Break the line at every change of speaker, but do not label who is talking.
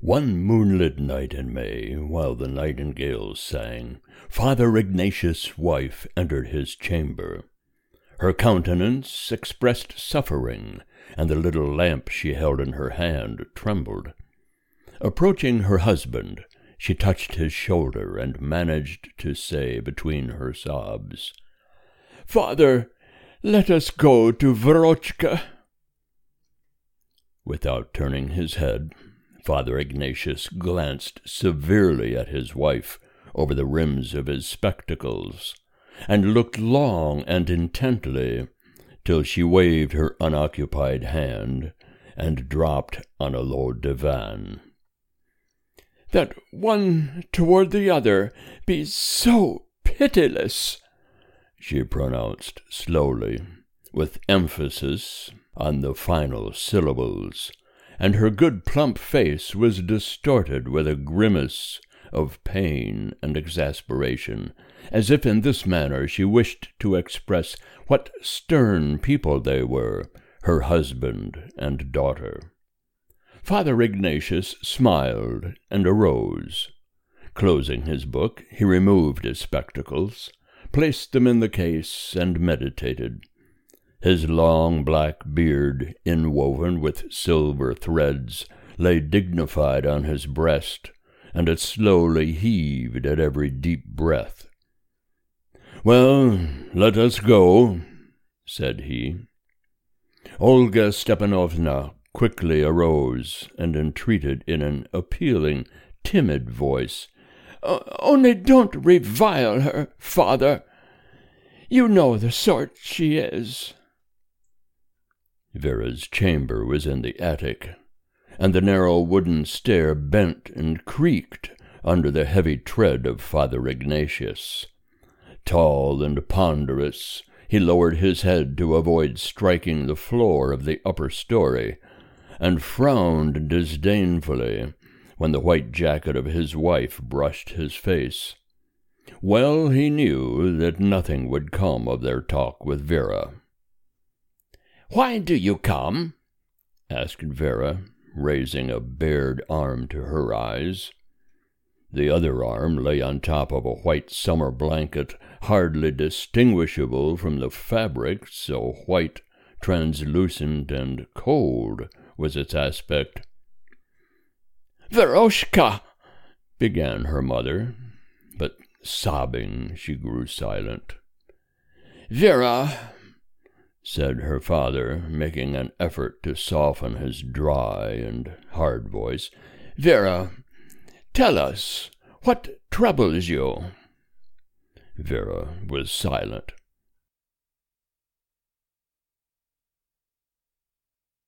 One moonlit night in May, while the nightingales sang, Father Ignatius' wife entered his chamber. Her countenance expressed suffering, and the little lamp she held in her hand trembled. Approaching her husband, she touched his shoulder and managed to say between her sobs, Father, let us go to Verochka. Without turning his head, Father Ignatius glanced severely at his wife over the rims of his spectacles, and looked long and intently till she waved her unoccupied hand and dropped on a low divan. That one toward the other be so pitiless, she pronounced slowly, with emphasis on the final syllables, and her good plump face was distorted with a grimace of pain and exasperation, as if in this manner she wished to express what stern people they were, her husband and daughter. Father Ignatius smiled and arose. Closing his book, he removed his spectacles, placed them in the case, and meditated. His long black beard, inwoven with silver threads, lay dignified on his breast, and it slowly heaved at every deep breath. Well, let us go, said he. Olga Stepanovna quickly arose and entreated in an appealing, timid voice, Only don't revile her, father. You know the sort she is. Vera's chamber was in the attic, and the narrow wooden stair bent and creaked under the heavy tread of Father Ignatius. Tall and ponderous, he lowered his head to avoid striking the floor of the upper story, and frowned disdainfully when the white jacket of his wife brushed his face. Well he knew that nothing would come of their talk with Vera. Why do you come? asked Vera, raising a bared arm to her eyes. The other arm lay on top of a white summer blanket, hardly distinguishable from the fabric, so white, translucent, and cold was its aspect. Veroshka, began her mother, but sobbing she grew silent. Vera, said her father, making an effort to soften his dry and hard voice. Vera, tell us, what troubles you? Vera was silent.